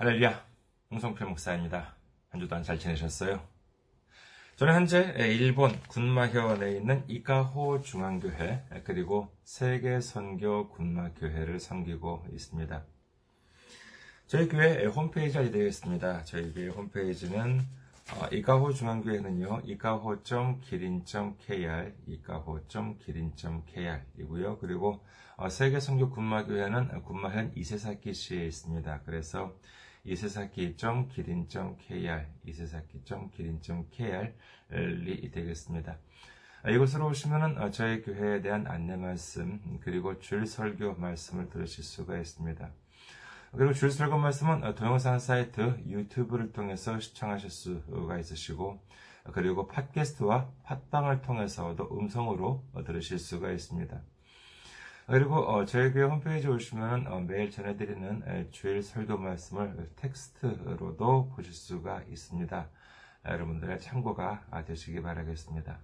할렐루야, 홍성표 목사입니다. 한 주 동안 잘 지내셨어요? 저는 현재 일본 군마현에 있는 이카호 중앙교회 그리고 세계선교 군마교회를 섬기고 있습니다. 저희 교회 홈페이지 알려드리겠습니다. 저희 교회 홈페이지는 어, 이카호 중앙교회는요, 이카호.기린.kr, 이카호.기린.kr이고요. 그리고 어, 세계선교 군마교회는 군마현 이세사키시에 있습니다. 그래서 이세사키.기린.kr, 이세사키.기린.kr이 되겠습니다. 아, 이곳으로 오시면 어, 저희 교회에 대한 안내 말씀, 그리고 줄 설교 말씀을 들으실 수가 있습니다. 그리고 줄 설교 말씀은 어, 동영상 사이트 유튜브를 통해서 시청하실 수가 있으시고, 그리고 팟캐스트와 팟빵을 통해서도 음성으로 어, 들으실 수가 있습니다. 그리고 어, 저희 교회 홈페이지 오시면 어, 매일 전해드리는 에, 주일 설교 말씀을 텍스트로도 보실 수가 있습니다. 여러분들의 참고가 되시기 바라겠습니다.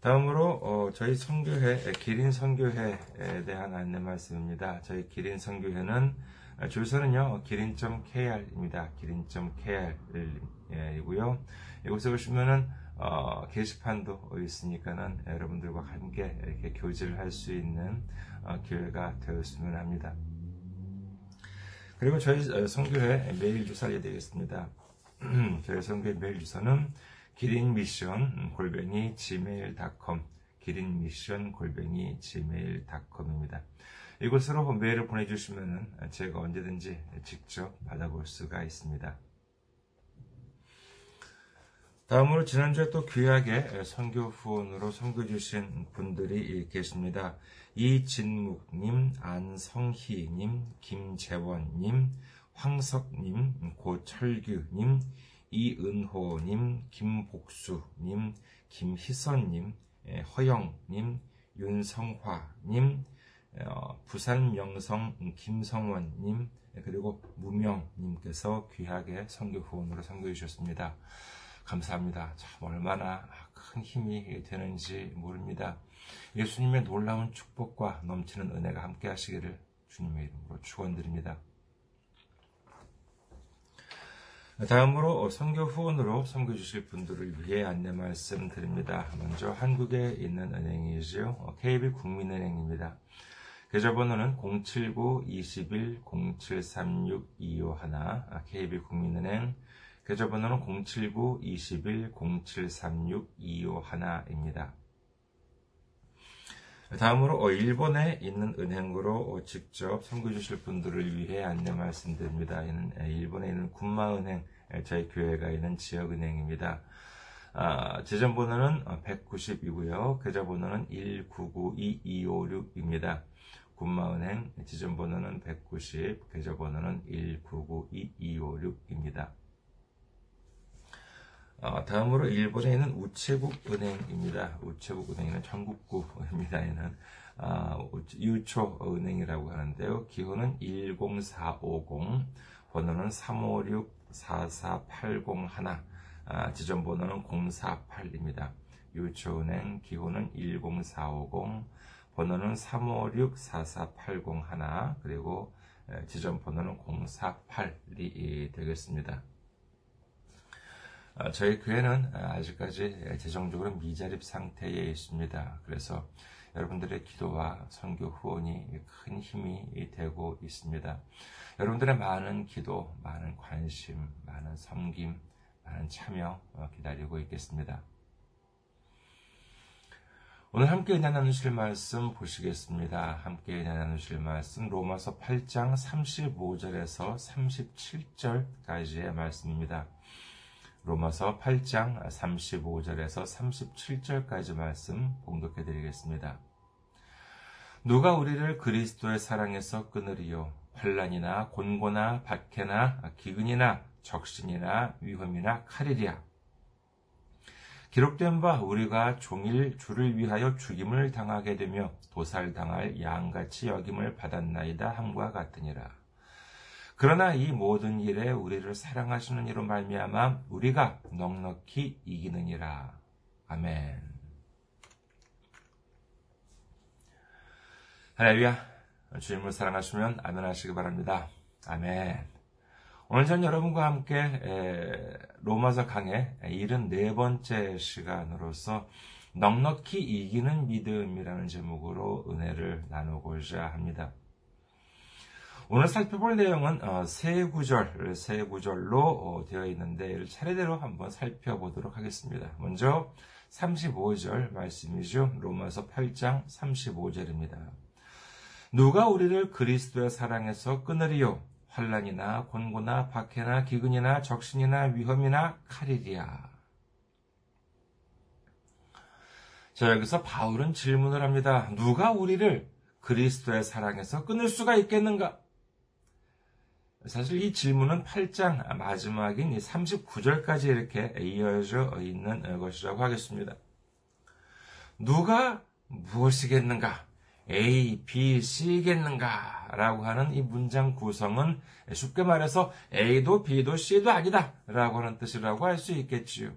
다음으로 어, 저희 선교회 기린 선교회에 대한 안내 말씀입니다. 저희 기린 선교회는 줄서는요 기린.kr입니다. 기린.kr이고요. 이곳에 오시면은 어, 게시판도 있으니까는 여러분들과 함께 이렇게 교제를 할 수 있는 어, 기회가 되었으면 합니다. 그리고 저희 성교회 메일 주소 알려드리겠습니다. 저희 성교회 메일 주소는 기린 미션 골뱅이 gmail.com 기린 미션 골뱅이 gmail.com입니다. 이곳으로 메일을 보내주시면 제가 언제든지 직접 받아볼 수가 있습니다. 다음으로 지난주에 또 귀하게 선교 후원으로 선교 주신 분들이 계십니다. 이진묵님, 안성희님, 김재원님, 황석님, 고철규님, 이은호님, 김복수님, 김희선님, 허영님, 윤성화님, 어, 부산명성 김성원님, 그리고 무명님께서 귀하게 선교 후원으로 선교해 주셨습니다. 감사합니다. 참 얼마나 큰 힘이 되는지 모릅니다. 예수님의 놀라운 축복과 넘치는 은혜가 함께 하시기를 주님의 이름으로 축원드립니다. 다음으로 선교 후원으로 섬겨 주실 분들을 위해 안내 말씀드립니다. 먼저 한국에 있는 은행이지요. KB 국민은행입니다. 계좌번호는 079-21-0736-251 KB 국민은행 계좌번호는 079-21-0736-251입니다. 다음으로 일본에 있는 은행으로 직접 선거 주실 분들을 위해 안내 말씀드립니다. 일본에 있는 군마은행, 저희 교회가 있는 지역은행입니다. 아, 지점번호는 190이고요. 계좌번호는 1992256입니다. 군마은행 지점번호는 190, 계좌번호는 1992256입니다. 어, 다음으로 일본에 있는 우체국 은행입니다. 우체국 은행은 전국구입니다. 얘는 아, 유초 은행이라고 하는데요. 기호는 10450, 번호는 356-44801, 아, 지점 번호는 048입니다. 유초은행 기호는 10450, 번호는 356-44801, 그리고 지점 번호는 048이 되겠습니다. 어, 저희 교회는 아직까지 재정적으로 미자립 상태에 있습니다. 그래서 여러분들의 기도와 선교 후원이 큰 힘이 되고 있습니다. 여러분들의 많은 기도, 많은 관심, 많은 섬김, 많은 참여 어, 기다리고 있겠습니다. 오늘 함께 은혜 나누실 말씀 보시겠습니다. 함께 은혜 나누실 말씀 로마서 8장 35절에서 37절까지의 말씀입니다. 로마서 8장 35절에서 37절까지 말씀 봉독해 드리겠습니다. 누가 우리를 그리스도의 사랑에서 끊으리요? 환란이나 곤고나 박해나 기근이나 적신이나 위험이나 칼이랴. 기록된 바 우리가 종일 주를 위하여 죽임을 당하게 되며 도살당할 양같이 여김을 받았나이다 함과 같으니라 그러나 이 모든 일에 우리를 사랑하시는 이로 말미암아 우리가 넉넉히 이기느니라. 아멘. 할렐루야. 주님을 사랑하시면 아멘 하시기 바랍니다. 아멘. 오늘 전 여러분과 함께 로마서 강의 74번째 시간으로서 넉넉히 이기는 믿음이라는 제목으로 은혜를 나누고자 합니다. 오늘 살펴볼 내용은 어, 세 구절, 세 구절로 어, 되어 있는데 차례대로 한번 살펴보도록 하겠습니다. 먼저 35절 말씀이죠. 로마서 8장 35절입니다. 누가 우리를 그리스도의 사랑에서 끊으리요? 환란이나 곤고나 박해나 기근이나 적신이나 위험이나 칼이리야. 자, 여기서 바울은 질문을 합니다. 누가 우리를 그리스도의 사랑에서 끊을 수가 있겠는가? 사실 이 질문은 8장 마지막인 39절까지 이렇게 이어져 있는 것이라고 하겠습니다. 누가 무엇이겠는가? A, B, C겠는가? 라고 하는 이 문장 구성은 쉽게 말해서 A도 B도 C도 아니다. 라고 하는 뜻이라고 할 수 있겠지요.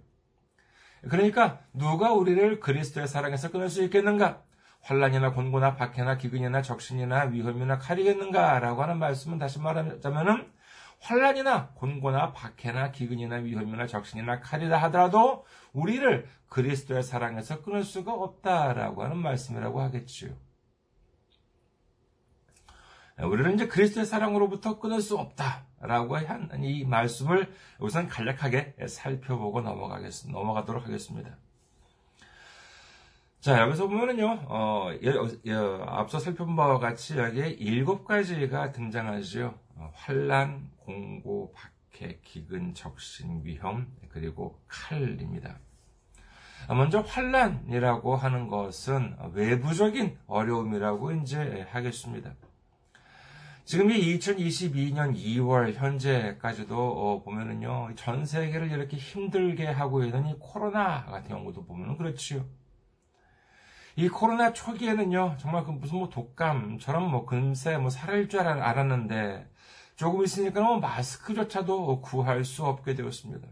그러니까 누가 우리를 그리스도의 사랑에서 끊을 수 있겠는가? 환란이나 곤고나 박해나 기근이나 적신이나 위험이나 칼이겠는가라고 하는 말씀은 다시 말하자면은 환란이나 곤고나 박해나 기근이나 위험이나 적신이나 칼이라 하더라도 우리를 그리스도의 사랑에서 끊을 수가 없다라고 하는 말씀이라고 하겠지요. 우리는 이제 그리스도의 사랑으로부터 끊을 수 없다라고 한이 말씀을 우선 간략하게 살펴보고 넘어가겠, 넘어가도록 하겠습니다. 자, 여기서 보면은요, 어, 앞서 살펴본 바와 같이 여기에 일곱 가지가 등장하죠. 어, 환란, 공고, 박해, 기근, 적신, 위험, 그리고 칼입니다. 먼저 환란이라고 하는 것은 외부적인 어려움이라고 이제 하겠습니다. 지금 이 2022년 2월 현재까지도 어, 보면은요, 전 세계를 이렇게 힘들게 하고 있는 이 코로나 같은 경우도 보면은 그렇지요. 이 코로나 초기에는요, 정말 그 무슨 뭐 독감처럼 뭐 금세 뭐 살을 줄 알았는데, 조금 있으니까 뭐 마스크조차도 구할 수 없게 되었습니다.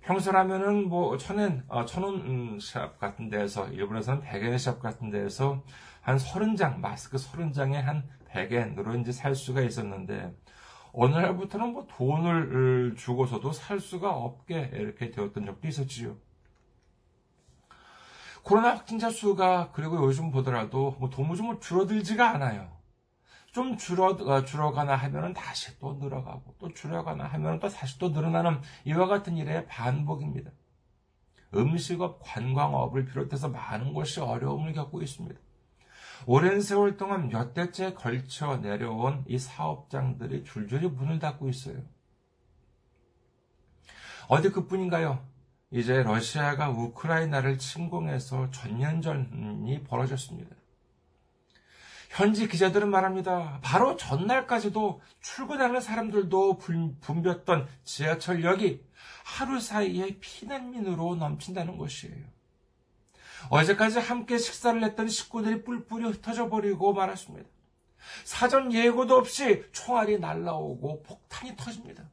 평소라면은 뭐 천엔, 어, 천원 샵 같은 데에서, 일본에서는 백엔 샵 같은 데에서 한 서른 장, 마스크 서른 장에 한 백엔으로 이제 살 수가 있었는데, 어느 날부터는 뭐 돈을 주고서도 살 수가 없게 이렇게 되었던 적도 있었지요. 코로나 확진자 수가 그리고 요즘 보더라도 뭐 도무지 뭐 줄어들지가 않아요. 좀 줄어, 어, 줄어가나 하면은 다시 또 늘어가고, 또 줄어가나 하면은 또 다시 또 늘어나는 이와 같은 일의 반복입니다. 음식업, 관광업을 비롯해서 많은 곳이 어려움을 겪고 있습니다. 오랜 세월 동안 몇 대째 걸쳐 내려온 이 사업장들이 줄줄이 문을 닫고 있어요. 어디 그뿐인가요? 이제 러시아가 우크라이나를 침공해서 전년전이 벌어졌습니다. 현지 기자들은 말합니다. 바로 전날까지도 출근하는 사람들도 붐볐던 지하철역이 하루 사이에 피난민으로 넘친다는 것이에요. 어제까지 함께 식사를 했던 식구들이 뿔뿔이 흩어져 버리고 말았습니다. 사전 예고도 없이 총알이 날라오고 폭탄이 터집니다.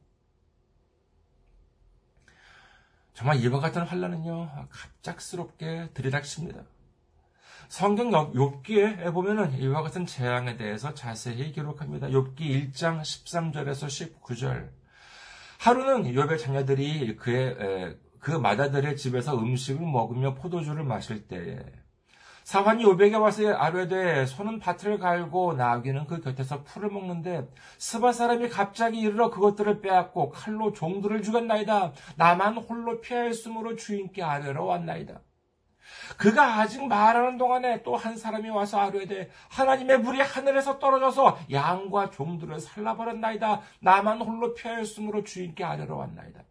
정말 이와 같은 환란은요 갑작스럽게 들이닥칩니다. 성경 욥기에 보면은 이와 같은 재앙에 대해서 자세히 기록합니다. 욥기 1장 13절에서 19절. 하루는 욥의 자녀들이 그의 그 마다들의 집에서 음식을 먹으며 포도주를 마실 때에 사환이 요백에 와서 아뢰되 소는 밭을 갈고 나귀는 그 곁에서 풀을 먹는데 스바 사람이 갑자기 이르러 그것들을 빼앗고 칼로 종들을 죽였나이다. 나만 홀로 피하였으므로 주인께 아뢰러 왔나이다. 그가 아직 말하는 동안에 또 한 사람이 와서 아뢰되 하나님의 불이 하늘에서 떨어져서 양과 종들을 살라버렸나이다. 나만 홀로 피하였으므로 주인께 아뢰러 왔나이다.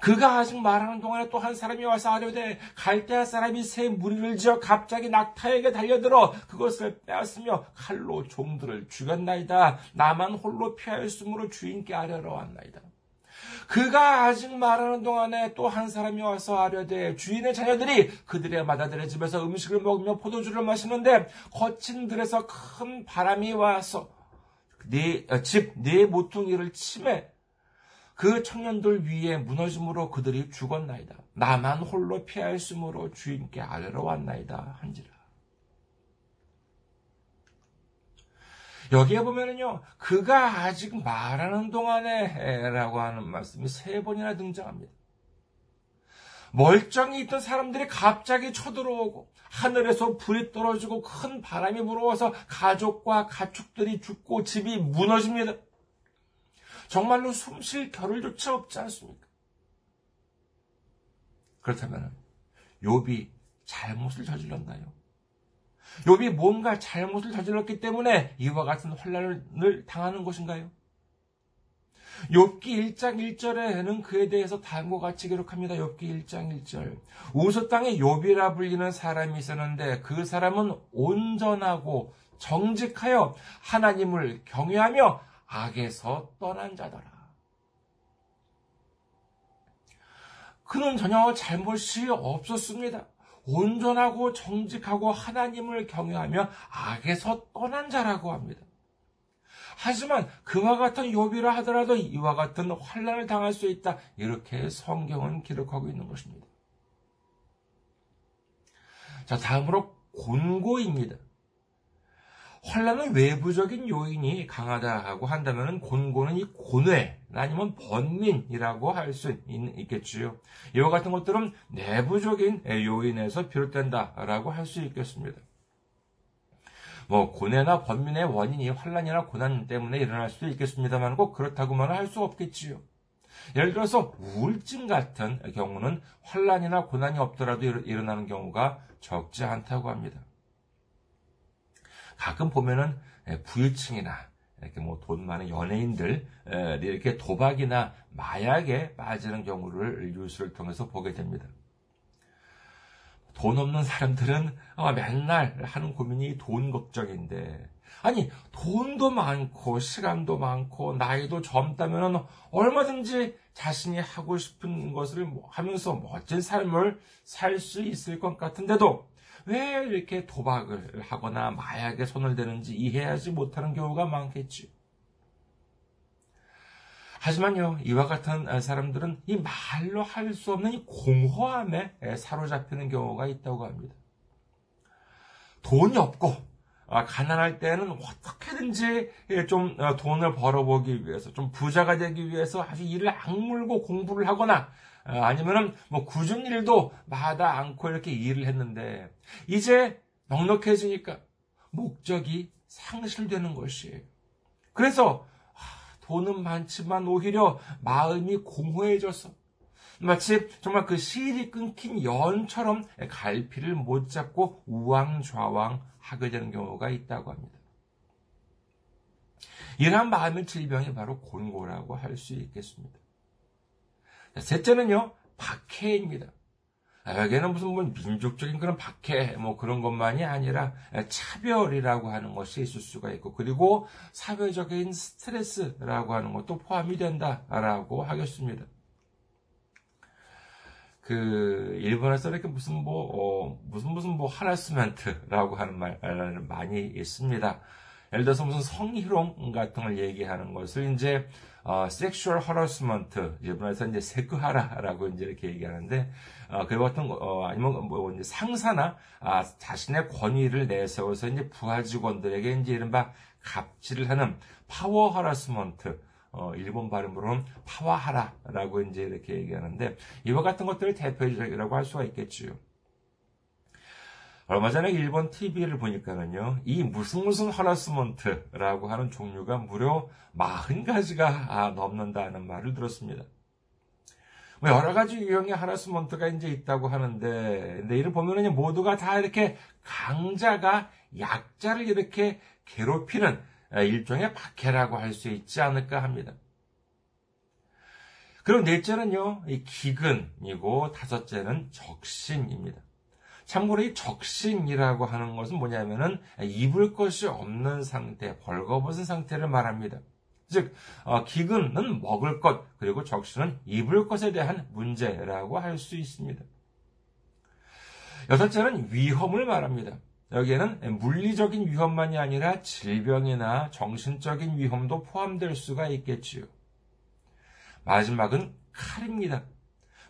그가 아직 말하는 동안에 또 한 사람이 와서 아뢰되 갈대아 사람이 새 무리를 지어 갑자기 낙타에게 달려들어 그것을 빼앗으며 칼로 종들을 죽였나이다. 나만 홀로 피하였으므로 주인께 아뢰러 왔나이다. 그가 아직 말하는 동안에 또 한 사람이 와서 아뢰되 주인의 자녀들이 그들의 마다들의 집에서 음식을 먹으며 포도주를 마시는데 거친 들에서 큰 바람이 와서 네, 어, 집네 모퉁이를 침해 그 청년들 위에 무너짐으로 그들이 죽었나이다. 나만 홀로 피하였으므로 주인께 아뢰러 왔나이다. 한지라. 여기에 보면은요, 그가 아직 말하는 동안에 라고 하는 말씀이 세 번이나 등장합니다. 멀쩡히 있던 사람들이 갑자기 쳐들어오고 하늘에서 불이 떨어지고 큰 바람이 불어와서 가족과 가축들이 죽고 집이 무너집니다. 정말로 숨 쉴 겨를조차 없지 않습니까? 그렇다면 욥이 잘못을 저질렀나요? 욥이 뭔가 잘못을 저질렀기 때문에 이와 같은 혼란을 당하는 것인가요? 욥기 1장 1절에는 그에 대해서 다음과 같이 기록합니다. 욥기 1장 1절. 우스 땅에 욥이라 불리는 사람이 있었는데 그 사람은 온전하고 정직하여 하나님을 경외하며 악에서 떠난 자더라. 그는 전혀 잘못이 없었습니다. 온전하고 정직하고 하나님을 경외하며 악에서 떠난 자라고 합니다. 하지만 그와 같은 요비라 하더라도 이와 같은 환란을 당할 수 있다. 이렇게 성경은 기록하고 있는 것입니다. 자, 다음으로 곤고입니다. 환란은 외부적인 요인이 강하다고 한다면 곤고는 이 고뇌 아니면 번민이라고 할 수 있겠지요. 이와 같은 것들은 내부적인 요인에서 비롯된다라고 할 수 있겠습니다. 뭐 고뇌나 번민의 원인이 환란이나 고난 때문에 일어날 수도 있겠습니다만 꼭 그렇다고만 할 수 없겠지요. 예를 들어서 우울증 같은 경우는 환란이나 고난이 없더라도 일어나는 경우가 적지 않다고 합니다. 가끔 보면은 예, 부유층이나 이렇게 뭐 돈 많은 연예인들 이렇게 도박이나 마약에 빠지는 경우를 뉴스를 통해서 보게 됩니다. 돈 없는 사람들은 맨날 하는 고민이 돈 걱정인데 아니 돈도 많고 시간도 많고 나이도 젊다면 얼마든지 자신이 하고 싶은 것을 뭐 하면서 멋진 삶을 살 수 있을 것 같은데도 왜 이렇게 도박을 하거나 마약에 손을 대는지 이해하지 못하는 경우가 많겠지. 하지만요, 이와 같은 사람들은 이 말로 할 수 없는 이 공허함에 사로잡히는 경우가 있다고 합니다. 돈이 없고, 아, 가난할 때는 어떻게든지 좀 돈을 벌어보기 위해서, 좀 부자가 되기 위해서 아주 이를 악물고 공부를 하거나, 어, 아니면은 뭐 굳은 일도 마다 않고 이렇게 일을 했는데 이제 넉넉해지니까 목적이 상실되는 것이에요. 그래서 돈은 많지만 오히려 마음이 공허해져서 마치 정말 그 실이 끊긴 연처럼 갈피를 못 잡고 우왕좌왕 하게 되는 경우가 있다고 합니다. 이러한 마음의 질병이 바로 곤고라고 할 수 있겠습니다. 셋째는요, 박해입니다. 아, 여기에는 무슨 뭐 민족적인 그런 박해, 뭐 그런 것만이 아니라 차별이라고 하는 것이 있을 수가 있고, 그리고 사회적인 스트레스라고 하는 것도 포함이 된다라고 하겠습니다. 그, 일본에서 이렇게 무슨 뭐, 어, 무슨 무슨 뭐 하라스멘트라고 하는 말을 많이 있습니다. 예를 들어서 무슨 성희롱 같은 걸 얘기하는 것을 이제 어, sexual harassment, 일본에서 이제 세크하라라고 이제 이렇게 얘기하는데, 어, 그 같은 거, 어, 아니면 뭐 이제 상사나 아, 자신의 권위를 내세워서 이제 부하 직원들에게 이제 이른바 갑질을 하는 power harassment, 어, 일본 발음으로는 파워하라라고 이제 이렇게 얘기하는데, 이와 같은 것들을 대표적이라고 할 수가 있겠지요. 얼마 전에 일본 TV를 보니까는요, 이 무슨 무슨 harassment라고 하는 종류가 무려 40가지가 아, 넘는다는 말을 들었습니다. 뭐 여러 가지 유형의 하라스먼트가 이제 있다고 하는데, 근데 이를 보면은 모두가 다 이렇게 강자가 약자를 이렇게 괴롭히는 일종의 박해라고 할 수 있지 않을까 합니다. 그럼 넷째는요, 이 기근이고 다섯째는 적신입니다. 참고로 이 적신이라고 하는 것은 뭐냐면은 입을 것이 없는 상태, 벌거벗은 상태를 말합니다. 즉, 어, 기근은 먹을 것, 그리고 적신은 입을 것에 대한 문제라고 할 수 있습니다. 여섯째는 위험을 말합니다. 여기에는 물리적인 위험만이 아니라 질병이나 정신적인 위험도 포함될 수가 있겠지요. 마지막은 칼입니다.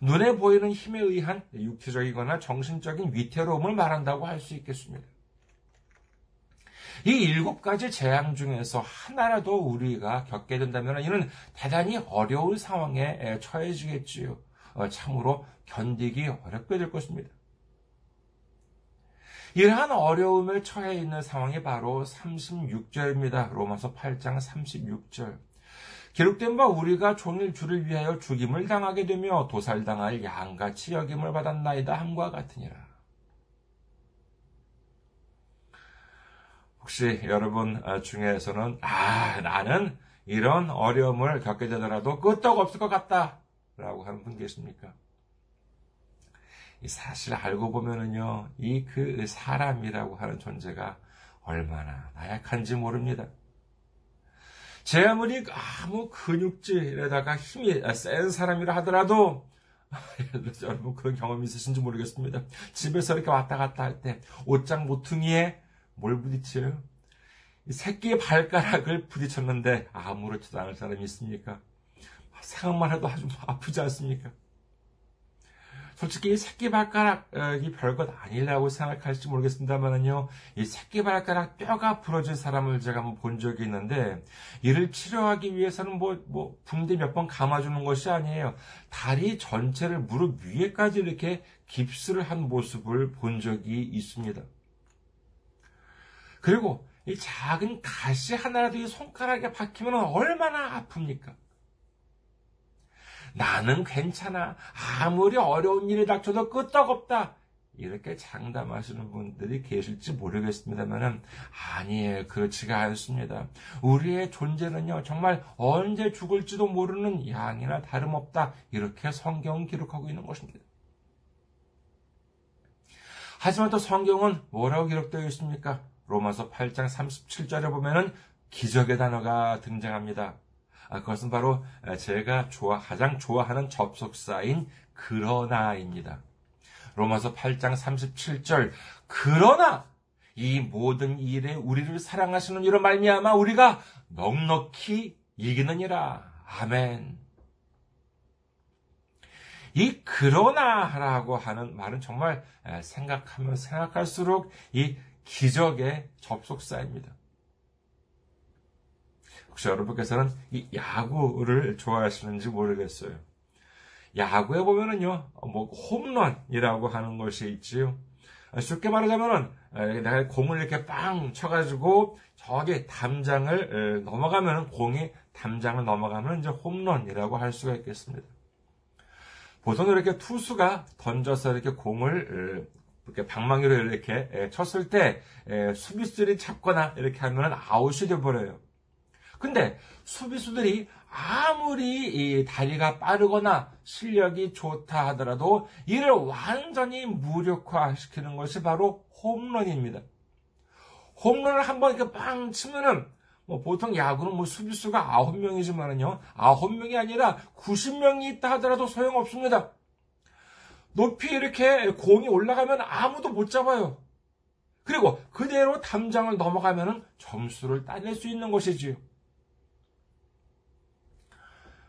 눈에 보이는 힘에 의한 육체적이거나 정신적인 위태로움을 말한다고 할 수 있겠습니다. 이 일곱 가지 재앙 중에서 하나라도 우리가 겪게 된다면 이는 대단히 어려운 상황에 처해지겠지요. 어, 참으로 견디기 어렵게 될 것입니다. 이러한 어려움에 처해 있는 상황이 바로 36절입니다. 로마서 8장 36절. 기록된 바 우리가 종일 주를 위하여 죽임을 당하게 되며 도살당할 양같이 여김을 받았나이다 함과 같으니라. 혹시 여러분 중에서는 아 나는 이런 어려움을 겪게 되더라도 끄떡 없을 것 같다 라고 하는 분 계십니까? 사실 알고 보면은요, 이 그 사람이라고 하는 존재가 얼마나 나약한지 모릅니다. 제 아무리 아무 근육질에다가 힘이 센 사람이라 하더라도 여러분 그런 경험 있으신지 모르겠습니다. 집에서 이렇게 왔다 갔다 할 때 옷장 모퉁이에 뭘 부딪혀요? 새끼 발가락을 부딪혔는데 아무렇지도 않을 사람이 있습니까? 생각만 해도 아주 아프지 않습니까? 솔직히 새끼 발가락이 별것 아니라고 생각할지 모르겠습니다만은요, 이 새끼 발가락 뼈가 부러진 사람을 제가 한번 본 적이 있는데, 이를 치료하기 위해서는 뭐, 뭐, 붕대 몇 번 감아주는 것이 아니에요. 다리 전체를 무릎 위에까지 이렇게 깁스를 한 모습을 본 적이 있습니다. 그리고 이 작은 가시 하나라도 이 손가락에 박히면 얼마나 아픕니까? 나는 괜찮아. 아무리 어려운 일이 닥쳐도 끄떡없다. 이렇게 장담하시는 분들이 계실지 모르겠습니다만은 아니에요. 그렇지가 않습니다. 우리의 존재는요, 정말 언제 죽을지도 모르는 양이나 다름없다. 이렇게 성경은 기록하고 있는 것입니다. 하지만 또 성경은 뭐라고 기록되어 있습니까? 로마서 8장 37절에 보면은 기적의 단어가 등장합니다. 아, 그것은 바로 제가 좋아, 가장 좋아하는 접속사인 그러나입니다. 로마서 8장 37절 그러나 이 모든 일에 우리를 사랑하시는 이로 말미암아 우리가 넉넉히 이기느니라. 아멘. 이 그러나라고 하는 말은 정말 생각하면 생각할수록 이 기적의 접속사입니다. 혹시 여러분께서는 이 야구를 좋아하시는지 모르겠어요. 야구에 보면은요, 뭐 홈런이라고 하는 것이 있지요. 쉽게 말하자면은 내가 공을 이렇게 빵 쳐가지고 저기 담장을 넘어가면은 공이 담장을 넘어가면 이제 홈런이라고 할 수가 있겠습니다. 보통 이렇게 투수가 던져서 이렇게 공을 이렇게 방망이로 이렇게 쳤을 때 수비수들이 잡거나 이렇게 하면 아웃이 되어버려요. 근데 수비수들이 아무리 다리가 빠르거나 실력이 좋다 하더라도 이를 완전히 무력화시키는 것이 바로 홈런입니다. 홈런을 한번 이렇게 빵 치면은 뭐 보통 야구는 뭐 수비수가 9명이지만은요. 9명이 아니라 90명이 있다 하더라도 소용없습니다. 높이 이렇게 공이 올라가면 아무도 못 잡아요. 그리고 그대로 담장을 넘어가면은 점수를 따낼 수 있는 것이지요.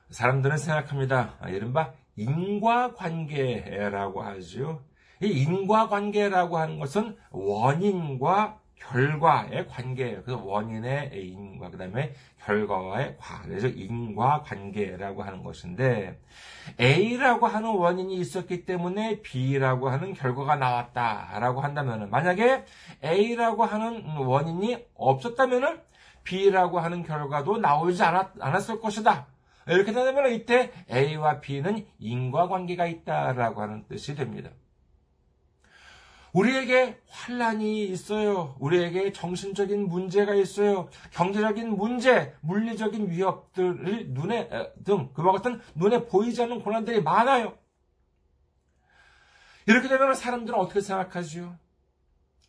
사람들은 생각합니다. 아, 이른바 인과관계라고 하죠. 이 인과관계라고 하는 것은 원인과 결과의 관계예요. 그래서 원인의 인과, 그 다음에 결과와의 과. 그래서 인과 관계라고 하는 것인데, A라고 하는 원인이 있었기 때문에 B라고 하는 결과가 나왔다라고 한다면, 만약에 A라고 하는 원인이 없었다면, B라고 하는 결과도 나오지 않았, 않았을 것이다. 이렇게 된다면 이때 A와 B는 인과관계가 있다라고 하는 뜻이 됩니다. 우리에게 환란이 있어요. 우리에게 정신적인 문제가 있어요. 경제적인 문제, 물리적인 위협들을 눈에 등 그와 같은 눈에 보이지 않는 고난들이 많아요. 이렇게 되면 사람들은 어떻게 생각하지요?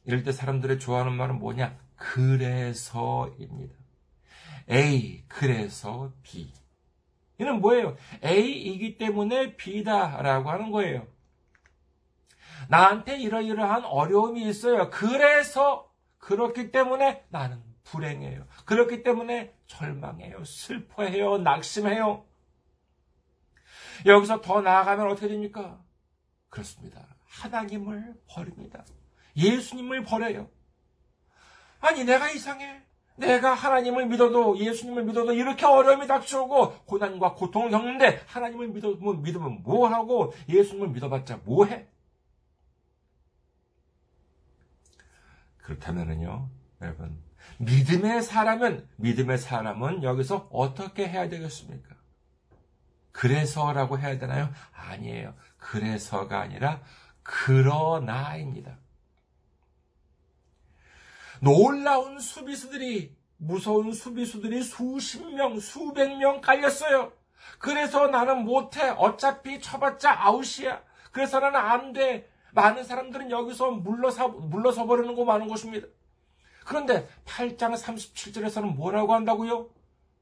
이럴 때 사람들의 좋아하는 말은 뭐냐? 그래서입니다. A, 그래서 B. 이는 뭐예요? A이기 때문에 B다라고 하는 거예요. 나한테 이러이러한 어려움이 있어요. 그래서 그렇기 때문에 나는 불행해요. 그렇기 때문에 절망해요. 슬퍼해요. 낙심해요. 여기서 더 나아가면 어떻게 됩니까? 그렇습니다. 하나님을 버립니다. 예수님을 버려요. 아니, 내가 이상해. 내가 하나님을 믿어도, 예수님을 믿어도 이렇게 어려움이 닥쳐오고, 고난과 고통을 겪는데, 하나님을 뭐, 믿으면 뭐 하고, 예수님을 믿어봤자 뭐 해? 그렇다면은요, 여러분, 믿음의 사람은, 믿음의 사람은 여기서 어떻게 해야 되겠습니까? 그래서라고 해야 되나요? 아니에요. 그래서가 아니라, 그러나입니다. 놀라운 수비수들이, 무서운 수비수들이 수십 명, 수백 명 깔렸어요. 그래서 나는 못해. 어차피 쳐봤자 아웃이야. 그래서 나는 안 돼. 많은 사람들은 여기서 물러서, 물러서 버리는 거 많은 것입니다. 그런데 8장 37절에서는 뭐라고 한다고요?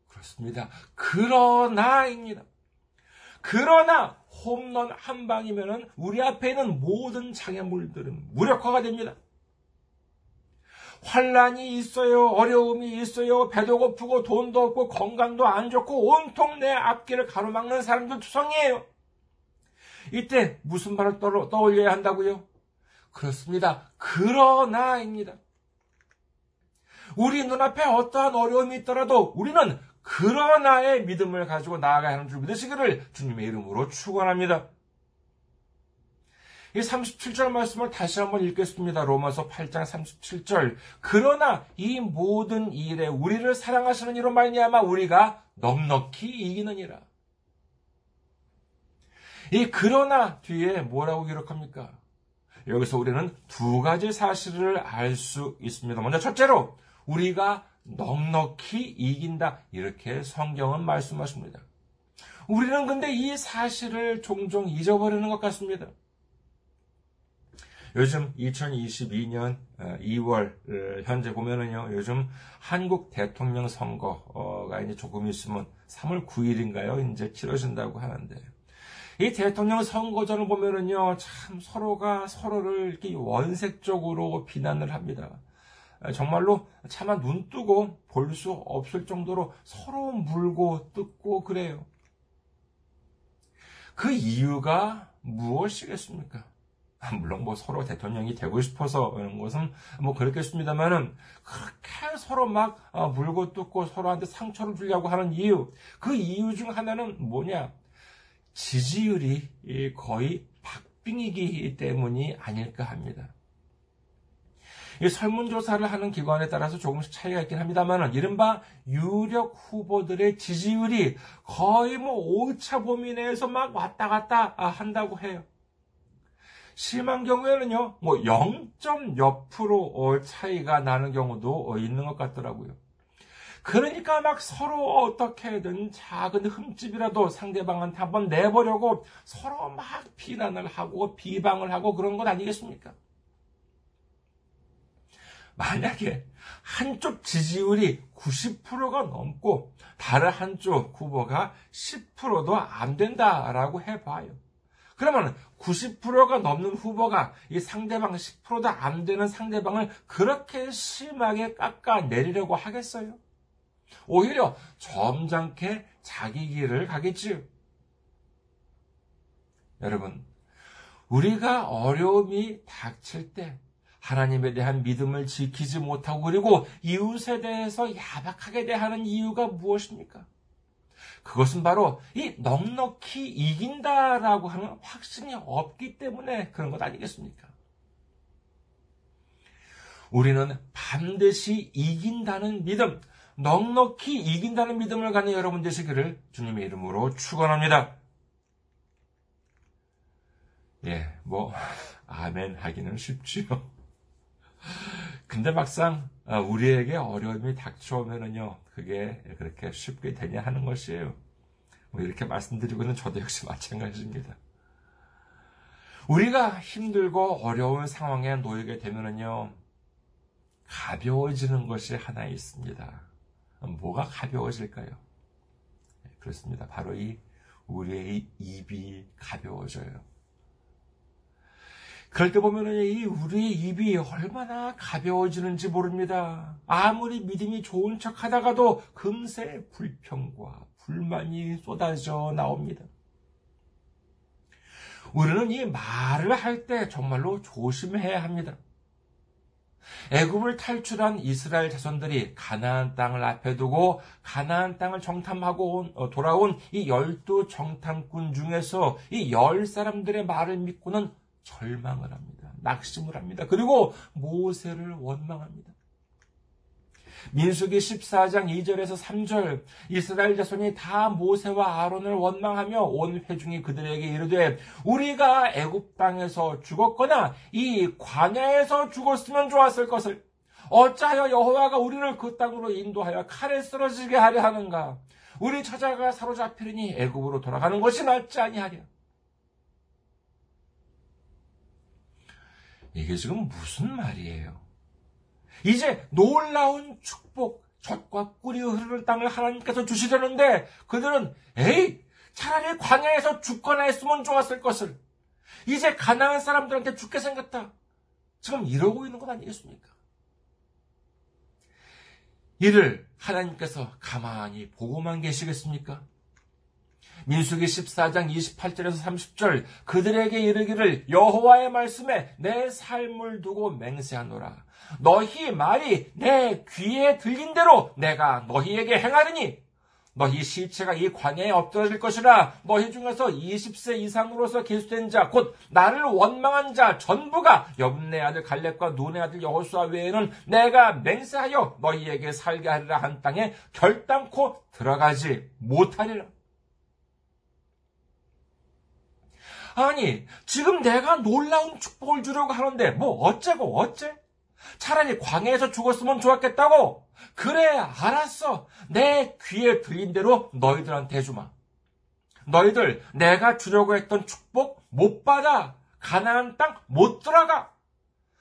그렇습니다. 그러나입니다. 그러나 홈런 한 방이면은 우리 앞에 있는 모든 장애물들은 무력화가 됩니다. 환란이 있어요. 어려움이 있어요. 배도 고프고 돈도 없고 건강도 안 좋고 온통 내 앞길을 가로막는 사람들 투성이에요. 이때 무슨 말을 떠올려야 한다고요? 그렇습니다. 그러나입니다. 우리 눈앞에 어떠한 어려움이 있더라도 우리는 그러나의 믿음을 가지고 나아가야 하는 줄 믿으시기를 주님의 이름으로 축원합니다. 이 37절 말씀을 다시 한번 읽겠습니다. 로마서 8장 37절. 그러나 이 모든 일에 우리를 사랑하시는 이로 말미암아 우리가 넉넉히 이기느니라. 이 그러나 뒤에 뭐라고 기록합니까? 여기서 우리는 두 가지 사실을 알 수 있습니다. 먼저 첫째로 우리가 넉넉히 이긴다. 이렇게 성경은 말씀하십니다. 우리는 근데 이 사실을 종종 잊어버리는 것 같습니다. 요즘 2022년 2월 어, 현재 보면은요, 요즘 한국 대통령 선거가 이제 조금 있으면 3월 9일인가요? 이제 치러진다고 하는데, 이 대통령 선거전을 보면은요, 참 서로가 서로를 이렇게 원색적으로 비난을 합니다. 정말로 차마 눈 뜨고 볼 수 없을 정도로 서로 물고 뜯고 그래요. 그 이유가 무엇이겠습니까? 물론 뭐 서로 대통령이 되고 싶어서 그런 것은 뭐 그렇겠습니다만은 그렇게 서로 막 어, 물고 뜯고 서로한테 상처를 주려고 하는 이유 그 이유 중 하나는 뭐냐 지지율이 거의 박빙이기 때문이 아닐까 합니다. 이 설문조사를 하는 기관에 따라서 조금씩 차이가 있긴 합니다만, 이른바 유력 후보들의 지지율이 거의 뭐 오차 범위 내에서 막 왔다 갔다 한다고 해요. 심한 경우에는요, 뭐 0. 몇 프로 차이가 나는 경우도 있는 것 같더라고요. 그러니까 막 서로 어떻게든 작은 흠집이라도 상대방한테 한번 내보려고 서로 막 비난을 하고 비방을 하고 그런 것 아니겠습니까? 만약에 한쪽 지지율이 90%가 넘고 다른 한쪽 후보가 10%도 안 된다라고 해봐요. 그러면 90%가 넘는 후보가 이 상대방 10%도 안 되는 상대방을 그렇게 심하게 깎아내리려고 하겠어요? 오히려 점잖게 자기 길을 가겠지요. 여러분, 우리가 어려움이 닥칠 때 하나님에 대한 믿음을 지키지 못하고 그리고 이웃에 대해서 야박하게 대하는 이유가 무엇입니까? 그것은 바로 이 넉넉히 이긴다라고 하는 확신이 없기 때문에 그런 것 아니겠습니까? 우리는 반드시 이긴다는 믿음, 넉넉히 이긴다는 믿음을 가는 여러분 되시기를 주님의 이름으로 축원합니다. 예, 뭐 아멘 하기는 쉽지요. 근데 막상 어, 우리에게 어려움이 닥쳐오면은요, 그게 그렇게 쉽게 되냐 하는 것이에요. 뭐 이렇게 말씀드리고는 저도 역시 마찬가지입니다. 우리가 힘들고 어려운 상황에 놓이게 되면은요, 가벼워지는 것이 하나 있습니다. 뭐가 가벼워질까요? 네, 그렇습니다. 바로 이 우리의 입이 가벼워져요. 그럴 때 보면은 이 우리의 입이 얼마나 가벼워지는지 모릅니다. 아무리 믿음이 좋은 척 하다가도 금세 불평과 불만이 쏟아져 나옵니다. 우리는 이 말을 할 때 정말로 조심해야 합니다. 애굽을 탈출한 이스라엘 자손들이 가나안 땅을 앞에 두고 가나안 땅을 정탐하고 온, 어, 돌아온 이 열두 정탐꾼 중에서 이 열 사람들의 말을 믿고는 절망을 합니다. 낙심을 합니다. 그리고 모세를 원망합니다. 민수기 14장 2절에서 3절 이스라엘 자손이 다 모세와 아론을 원망하며 온 회중이 그들에게 이르되 우리가 애굽 땅에서 죽었거나 이 광야에서 죽었으면 좋았을 것을. 어찌하여 여호와가 우리를 그 땅으로 인도하여 칼에 쓰러지게 하려 하는가? 우리 처자가 사로잡히리니 애굽으로 돌아가는 것이 낫지 아니하랴. 이게 지금 무슨 말이에요? 이제 놀라운 축복, 젖과 꿀이 흐르는 땅을 하나님께서 주시려는데 그들은 에이 차라리 광야에서 죽거나 했으면 좋았을 것을 이제 가난한 사람들한테 죽게 생겼다. 지금 이러고 있는 것 아니겠습니까? 이를 하나님께서 가만히 보고만 계시겠습니까? 민수기 14장 28절에서 30절 그들에게 이르기를 여호와의 말씀에 내 삶을 두고 맹세하노라 너희 말이 내 귀에 들린 대로 내가 너희에게 행하리니 너희 시체가 이 광야에 엎드러질 것이라 너희 중에서 20세 이상으로서 계수된 자 곧 나를 원망한 자 전부가 여분네 아들 갈렙과 눈의 아들 여호수아 외에는 내가 맹세하여 너희에게 살게 하리라 한 땅에 결단코 들어가지 못하리라. 아니 지금 내가 놀라운 축복을 주려고 하는데 뭐 어째고 어째? 차라리 광야에서 죽었으면 좋았겠다고. 그래, 알았어. 내 귀에 들린 대로 너희들한테 해주마. 너희들 내가 주려고 했던 축복 못 받아. 가나안 땅 못 들어가.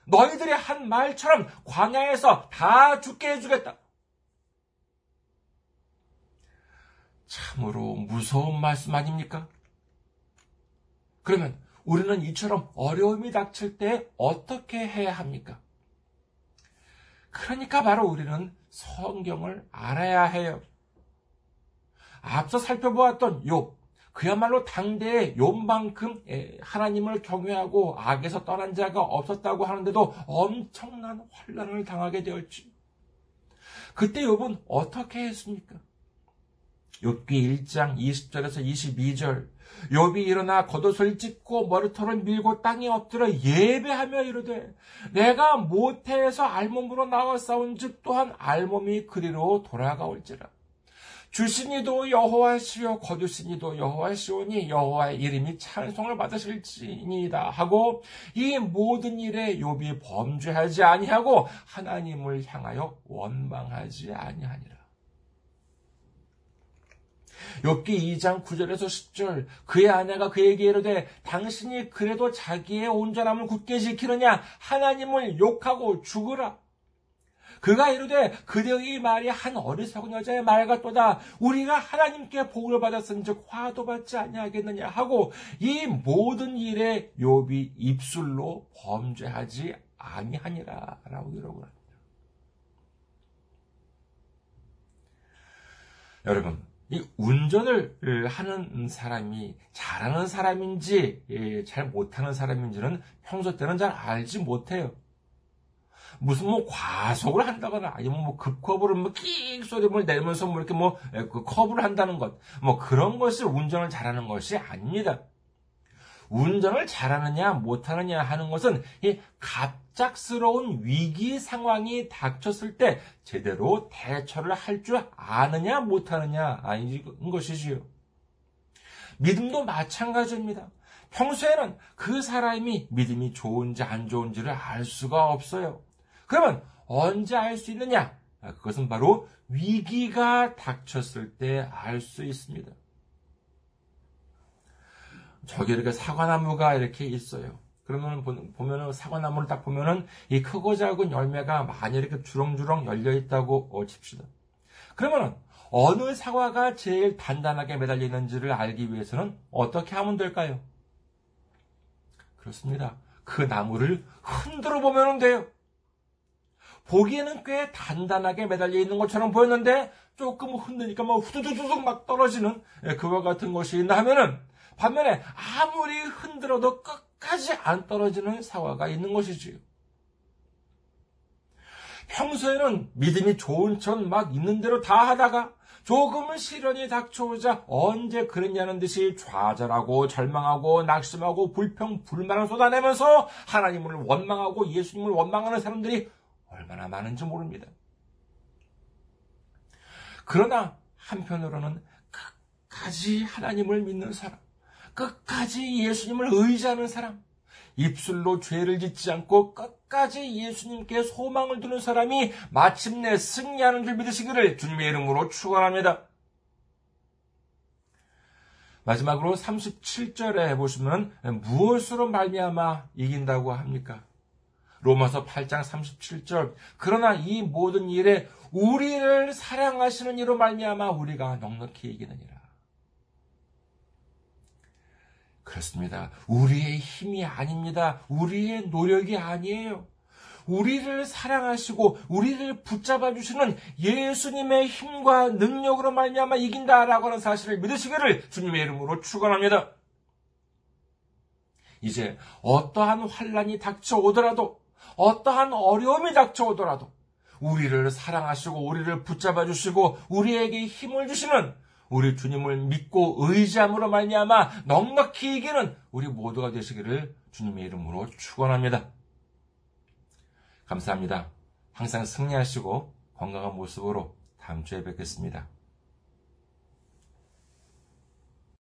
너희들의 한 말처럼 광야에서 다 죽게 해주겠다. 참으로 무서운 말씀 아닙니까? 그러면 우리는 이처럼 어려움이 닥칠 때 어떻게 해야 합니까? 그러니까 바로 우리는 성경을 알아야 해요. 앞서 살펴보았던 욥, 그야말로 당대의 욥만큼 하나님을 경외하고 악에서 떠난 자가 없었다고 하는데도 엄청난 환란을 당하게 되었지. 그때 욥은 어떻게 했습니까? 욥기 1장 20절에서 22절 욥이 일어나 겉옷을 찢고 머리털을 밀고 땅에 엎드려 예배하며 이르되 내가 모태에서 알몸으로 나와 싸운즉 또한 알몸이 그리로 돌아가올지라. 주신이도 여호와시요 거두신이도 여호와시오니 여호와의 이름이 찬송을 받으실지니이다 하고 이 모든 일에 욥이 범죄하지 아니하고 하나님을 향하여 원망하지 아니하니라 욥기 2장 9절에서 10절 그의 아내가 그에게 이르되 당신이 그래도 자기의 온전함을 굳게 지키느냐? 하나님을 욕하고 죽으라. 그가 이르되 그대의 말이 한 어리석은 여자의 말 같도다. 우리가 하나님께 복을 받았은즉 화도 받지 아니하겠느냐? 하고 이 모든 일에 욥이 입술로 범죄하지 아니하니라라고 이러고 합니다. 여러분 이 운전을 하는 사람이 잘하는 사람인지 예, 잘 못하는 사람인지는 평소 때는 잘 알지 못해요. 무슨 뭐 과속을 한다거나 아니면 뭐 급커브를 뭐끽 소리를 내면서 뭐 이렇게 뭐그 커브를 한다는 것, 뭐 그런 것을 운전을 잘하는 것이 아닙니다. 운전을 잘하느냐 못하느냐 하는 것은 이 갑작스러운 위기 상황이 닥쳤을 때 제대로 대처를 할 줄 아느냐 못하느냐 아닌 것이지요. 믿음도 마찬가지입니다. 평소에는 그 사람이 믿음이 좋은지 안 좋은지를 알 수가 없어요. 그러면 언제 알 수 있느냐? 그것은 바로 위기가 닥쳤을 때 알 수 있습니다. 저기 이렇게 사과나무가 이렇게 있어요. 그러면 보면은 사과나무를 딱 보면은 이 크고 작은 열매가 많이 이렇게 주렁주렁 열려 있다고 어, 칩시다. 그러면은 어느 사과가 제일 단단하게 매달려 있는지를 알기 위해서는 어떻게 하면 될까요? 그렇습니다. 그 나무를 흔들어 보면 돼요. 보기에는 꽤 단단하게 매달려 있는 것처럼 보였는데 조금 흔드니까 막 후두두둑 막 떨어지는 예, 그와 같은 것이 있나 하면은 반면에 아무리 흔들어도 끝까지 안 떨어지는 사과가 있는 것이지요. 평소에는 믿음이 좋은 척 막 있는 대로 다 하다가 조금은 시련이 닥쳐오자 언제 그랬냐는 듯이 좌절하고 절망하고 낙심하고 불평, 불만을 쏟아내면서 하나님을 원망하고 예수님을 원망하는 사람들이 얼마나 많은지 모릅니다. 그러나 한편으로는 끝까지 하나님을 믿는 사람, 끝까지 예수님을 의지하는 사람, 입술로 죄를 짓지 않고 끝까지 예수님께 소망을 두는 사람이 마침내 승리하는 줄 믿으시기를 주님의 이름으로 축원합니다. 마지막으로 37절에 보시면 무엇으로 말미암아 이긴다고 합니까? 로마서 8장 37절. 그러나 이 모든 일에 우리를 사랑하시는 이로 말미암아 우리가 넉넉히 이기느니라. 그렇습니다. 우리의 힘이 아닙니다. 우리의 노력이 아니에요. 우리를 사랑하시고 우리를 붙잡아 주시는 예수님의 힘과 능력으로 말미암아 이긴다라고 하는 사실을 믿으시기를 주님의 이름으로 축원합니다. 이제 어떠한 환란이 닥쳐오더라도 어떠한 어려움이 닥쳐오더라도 우리를 사랑하시고 우리를 붙잡아 주시고 우리에게 힘을 주시는 우리 주님을 믿고 의지함으로 말미암아 넉넉히 이기는 우리 모두가 되시기를 주님의 이름으로 축원합니다. 감사합니다. 항상 승리하시고 건강한 모습으로 다음 주에 뵙겠습니다.